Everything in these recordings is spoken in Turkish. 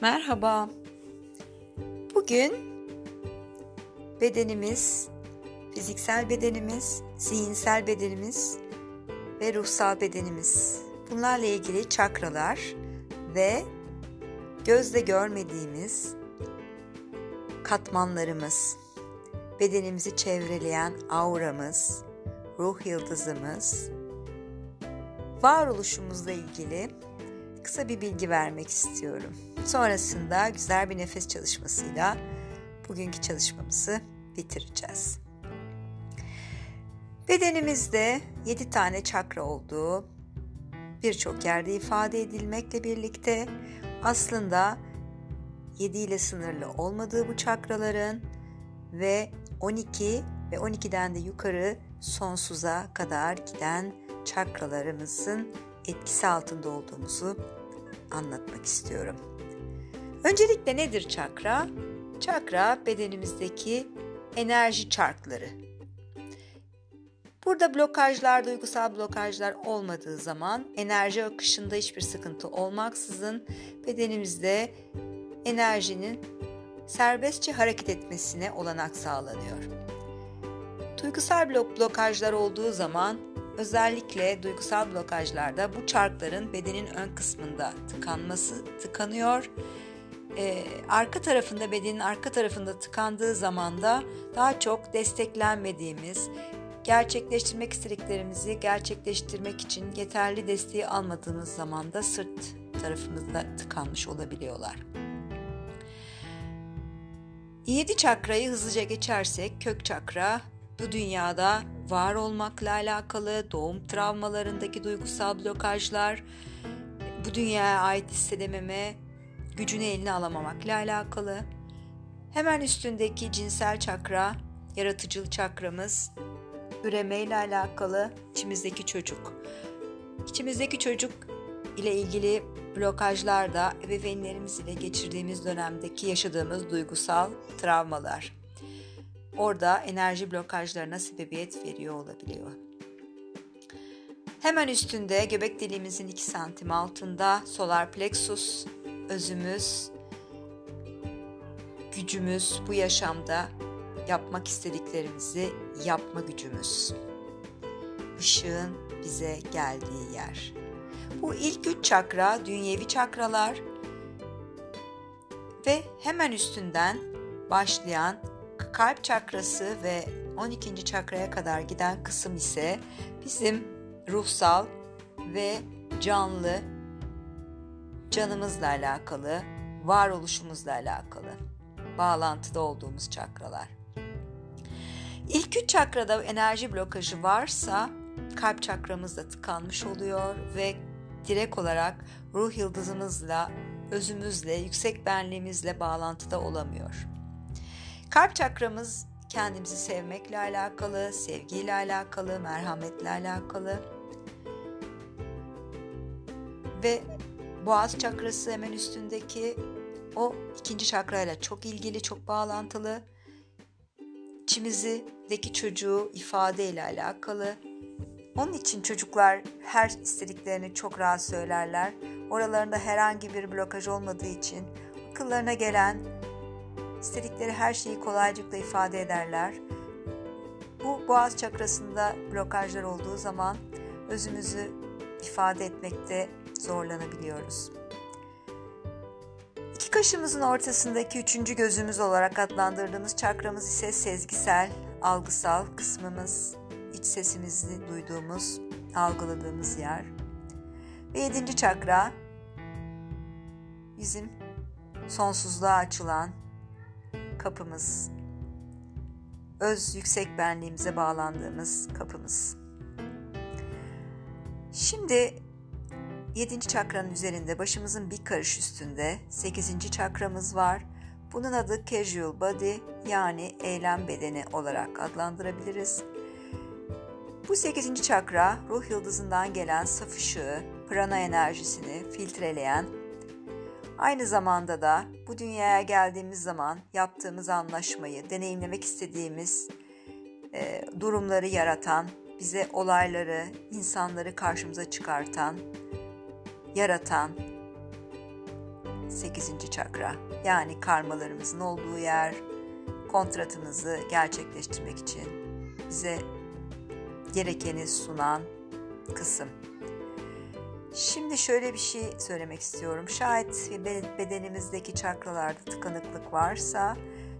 Merhaba. Bugün bedenimiz, fiziksel bedenimiz, zihinsel bedenimiz ve ruhsal bedenimiz. Bunlarla ilgili çakralar ve gözle görmediğimiz katmanlarımız, bedenimizi çevreleyen auramız, ruh yıldızımız, varoluşumuzla ilgili kısa bir bilgi vermek istiyorum. Sonrasında güzel bir nefes çalışmasıyla bugünkü çalışmamızı bitireceğiz. Bedenimizde 7 tane çakra olduğu birçok yerde ifade edilmekle birlikte aslında 7 ile sınırlı olmadığı bu çakraların ve 12 ve 12'den de yukarı sonsuza kadar giden çakralarımızın etkisi altında olduğumuzu anlatmak istiyorum. Öncelikle nedir çakra? Çakra bedenimizdeki enerji çarkları. Burada blokajlar, duygusal blokajlar olmadığı zaman enerji akışında hiçbir sıkıntı olmaksızın bedenimizde enerjinin serbestçe hareket etmesine olanak sağlanıyor. Duygusal blok blokajlar olduğu zaman özellikle duygusal blokajlarda bu çarkların bedenin ön kısmında tıkanması tıkanıyor. Ee, arka tarafında bedenin arka tarafında tıkandığı zaman da daha çok desteklenmediğimiz, gerçekleştirmek istediklerimizi gerçekleştirmek için yeterli desteği almadığımız zaman da sırt tarafımızda tıkanmış olabiliyorlar. Yedi çakrayı hızlıca geçersek kök çakra bu dünyada var olmakla alakalı, doğum travmalarındaki duygusal blokajlar, bu dünyaya ait hissedememe, gücünü eline alamamakla alakalı. Hemen üstündeki cinsel çakra, yaratıcılık çakramız, üreme ile alakalı içimizdeki çocuk. İçimizdeki çocuk ile ilgili blokajlar da ebeveynlerimiz ile geçirdiğimiz dönemdeki yaşadığımız duygusal travmalar orada enerji blokajlarına sebebiyet veriyor olabiliyor. Hemen üstünde göbek deliğimizin 2 santim altında solar plexus, özümüz, gücümüz bu yaşamda yapmak istediklerimizi yapma gücümüz. Işığın bize geldiği yer. Bu ilk üç çakra dünyevi çakralar ve hemen üstünden başlayan kalp çakrası ve 12. çakraya kadar giden kısım ise bizim ruhsal ve canlı canımızla alakalı, varoluşumuzla alakalı bağlantıda olduğumuz çakralar. İlk üç çakrada enerji blokajı varsa kalp çakramız da tıkanmış oluyor ve direkt olarak ruh yıldızımızla, özümüzle, yüksek benliğimizle bağlantıda olamıyor. Kalp çakramız kendimizi sevmekle alakalı, sevgiyle alakalı, merhametle alakalı. Ve boğaz çakrası hemen üstündeki o ikinci çakrayla çok ilgili, çok bağlantılı. İçimizdeki çocuğu ifade ile alakalı. Onun için çocuklar her istediklerini çok rahat söylerler. Oralarında herhangi bir blokaj olmadığı için akıllarına gelen İstedikleri her şeyi kolaycıkla ifade ederler. Bu boğaz çakrasında blokajlar olduğu zaman özümüzü ifade etmekte zorlanabiliyoruz. İki kaşımızın ortasındaki üçüncü gözümüz olarak adlandırdığımız çakramız ise sezgisel, algısal kısmımız, iç sesimizi duyduğumuz, algıladığımız yer. Ve yedinci çakra bizim sonsuzluğa açılan kapımız. Öz yüksek benliğimize bağlandığımız kapımız. Şimdi 7. çakranın üzerinde başımızın bir karış üstünde 8. çakramız var. Bunun adı casual body yani eylem bedeni olarak adlandırabiliriz. Bu 8. çakra ruh yıldızından gelen saf ışığı, prana enerjisini filtreleyen Aynı zamanda da bu dünyaya geldiğimiz zaman yaptığımız anlaşmayı, deneyimlemek istediğimiz e, durumları yaratan, bize olayları, insanları karşımıza çıkartan, yaratan, 8. çakra. Yani karmalarımızın olduğu yer, kontratımızı gerçekleştirmek için bize gerekeni sunan kısım. Şimdi şöyle bir şey söylemek istiyorum. Şayet bedenimizdeki çakralarda tıkanıklık varsa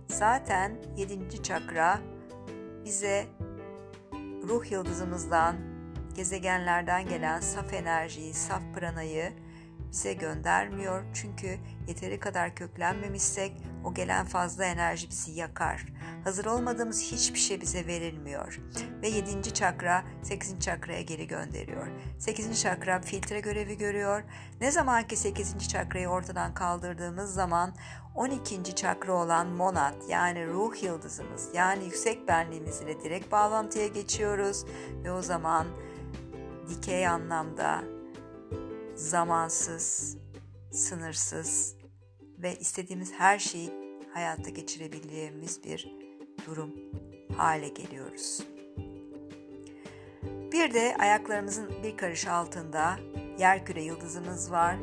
zaten 7. çakra bize ruh yıldızımızdan, gezegenlerden gelen saf enerjiyi, saf pranayı bize göndermiyor. Çünkü yeteri kadar köklenmemişsek o gelen fazla enerji bizi yakar. Hazır olmadığımız hiçbir şey bize verilmiyor. Ve 7. çakra 8. çakraya geri gönderiyor. 8. çakra filtre görevi görüyor. Ne zaman ki 8. çakrayı ortadan kaldırdığımız zaman 12. çakra olan monat yani ruh yıldızımız yani yüksek benliğimiz ile direkt bağlantıya geçiyoruz ve o zaman dikey anlamda zamansız, sınırsız ve istediğimiz her şeyi hayata geçirebildiğimiz bir durum hale geliyoruz. Bir de ayaklarımızın bir karış altında yerküre yıldızımız var.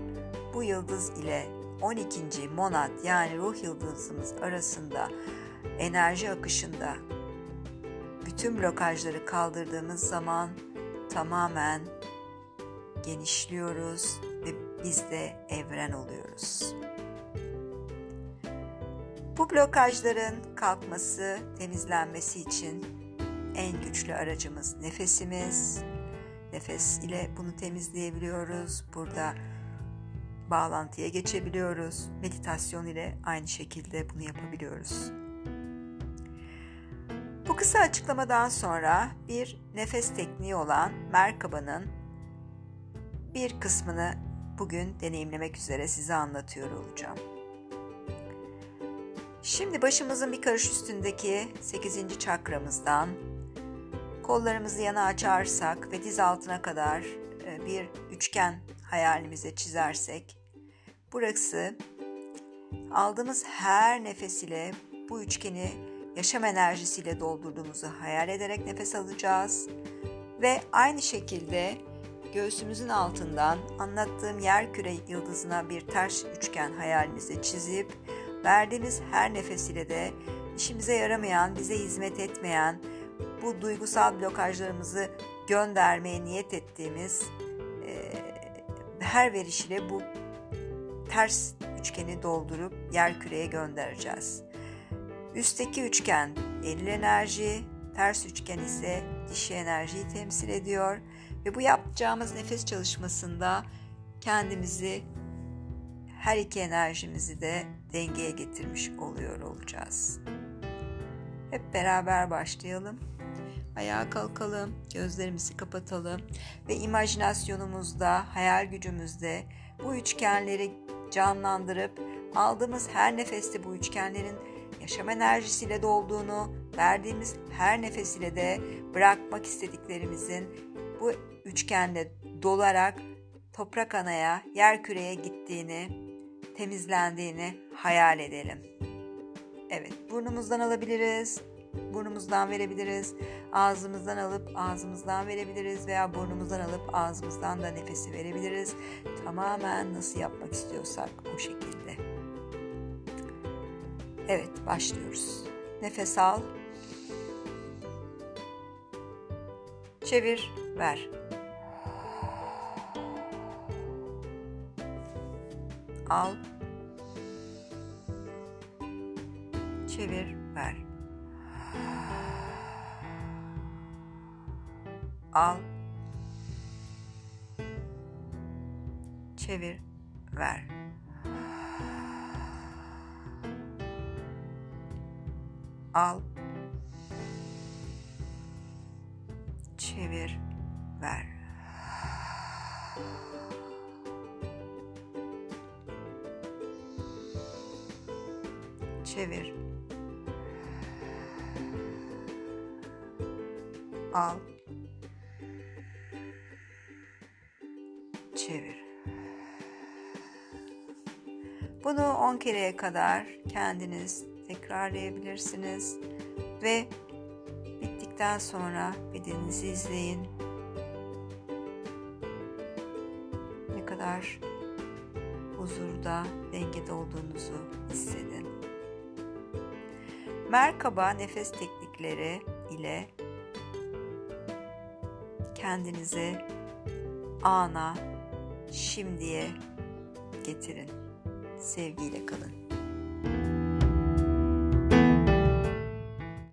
Bu yıldız ile 12. monat yani ruh yıldızımız arasında enerji akışında bütün blokajları kaldırdığımız zaman tamamen genişliyoruz ve biz de evren oluyoruz. Bu blokajların kalkması, temizlenmesi için en güçlü aracımız nefesimiz. Nefes ile bunu temizleyebiliyoruz. Burada bağlantıya geçebiliyoruz. Meditasyon ile aynı şekilde bunu yapabiliyoruz. Bu kısa açıklamadan sonra bir nefes tekniği olan Merkaba'nın bir kısmını bugün deneyimlemek üzere size anlatıyor olacağım. Şimdi başımızın bir karış üstündeki 8. çakramızdan kollarımızı yana açarsak ve diz altına kadar e, bir üçgen hayalimize çizersek burası aldığımız her nefes ile bu üçgeni yaşam enerjisiyle doldurduğumuzu hayal ederek nefes alacağız ve aynı şekilde göğsümüzün altından anlattığım yer küre yıldızına bir ters üçgen hayalimize çizip verdiğimiz her nefes ile de işimize yaramayan, bize hizmet etmeyen, bu duygusal blokajlarımızı göndermeye niyet ettiğimiz e, her veriş ile bu ters üçgeni doldurup yer küreye göndereceğiz. Üstteki üçgen eril enerji, ters üçgen ise dişi enerjiyi temsil ediyor ve bu yapacağımız nefes çalışmasında kendimizi her iki enerjimizi de dengeye getirmiş oluyor olacağız. Hep beraber başlayalım. Ayağa kalkalım, gözlerimizi kapatalım ve imajinasyonumuzda, hayal gücümüzde bu üçgenleri canlandırıp aldığımız her nefeste bu üçgenlerin yaşam enerjisiyle dolduğunu, verdiğimiz her nefes ile de bırakmak istediklerimizin bu üçgende dolarak toprak anaya, yer küreye gittiğini, temizlendiğini hayal edelim. Evet, burnumuzdan alabiliriz, burnumuzdan verebiliriz. Ağzımızdan alıp ağzımızdan verebiliriz veya burnumuzdan alıp ağzımızdan da nefesi verebiliriz. Tamamen nasıl yapmak istiyorsak o şekilde. Evet, başlıyoruz. Nefes al. Çevir, ver. Al. Çevir, ver. Al. Çevir, ver. Al. Çevir, ver. Çevir. Al. Çevir. Bunu 10 kereye kadar kendiniz tekrarlayabilirsiniz ve bittikten sonra bedeninizi izleyin. Ne kadar huzurda, dengede olduğunuzu hissedin. Merkaba nefes teknikleri ile kendinizi ana, şimdiye getirin. Sevgiyle kalın.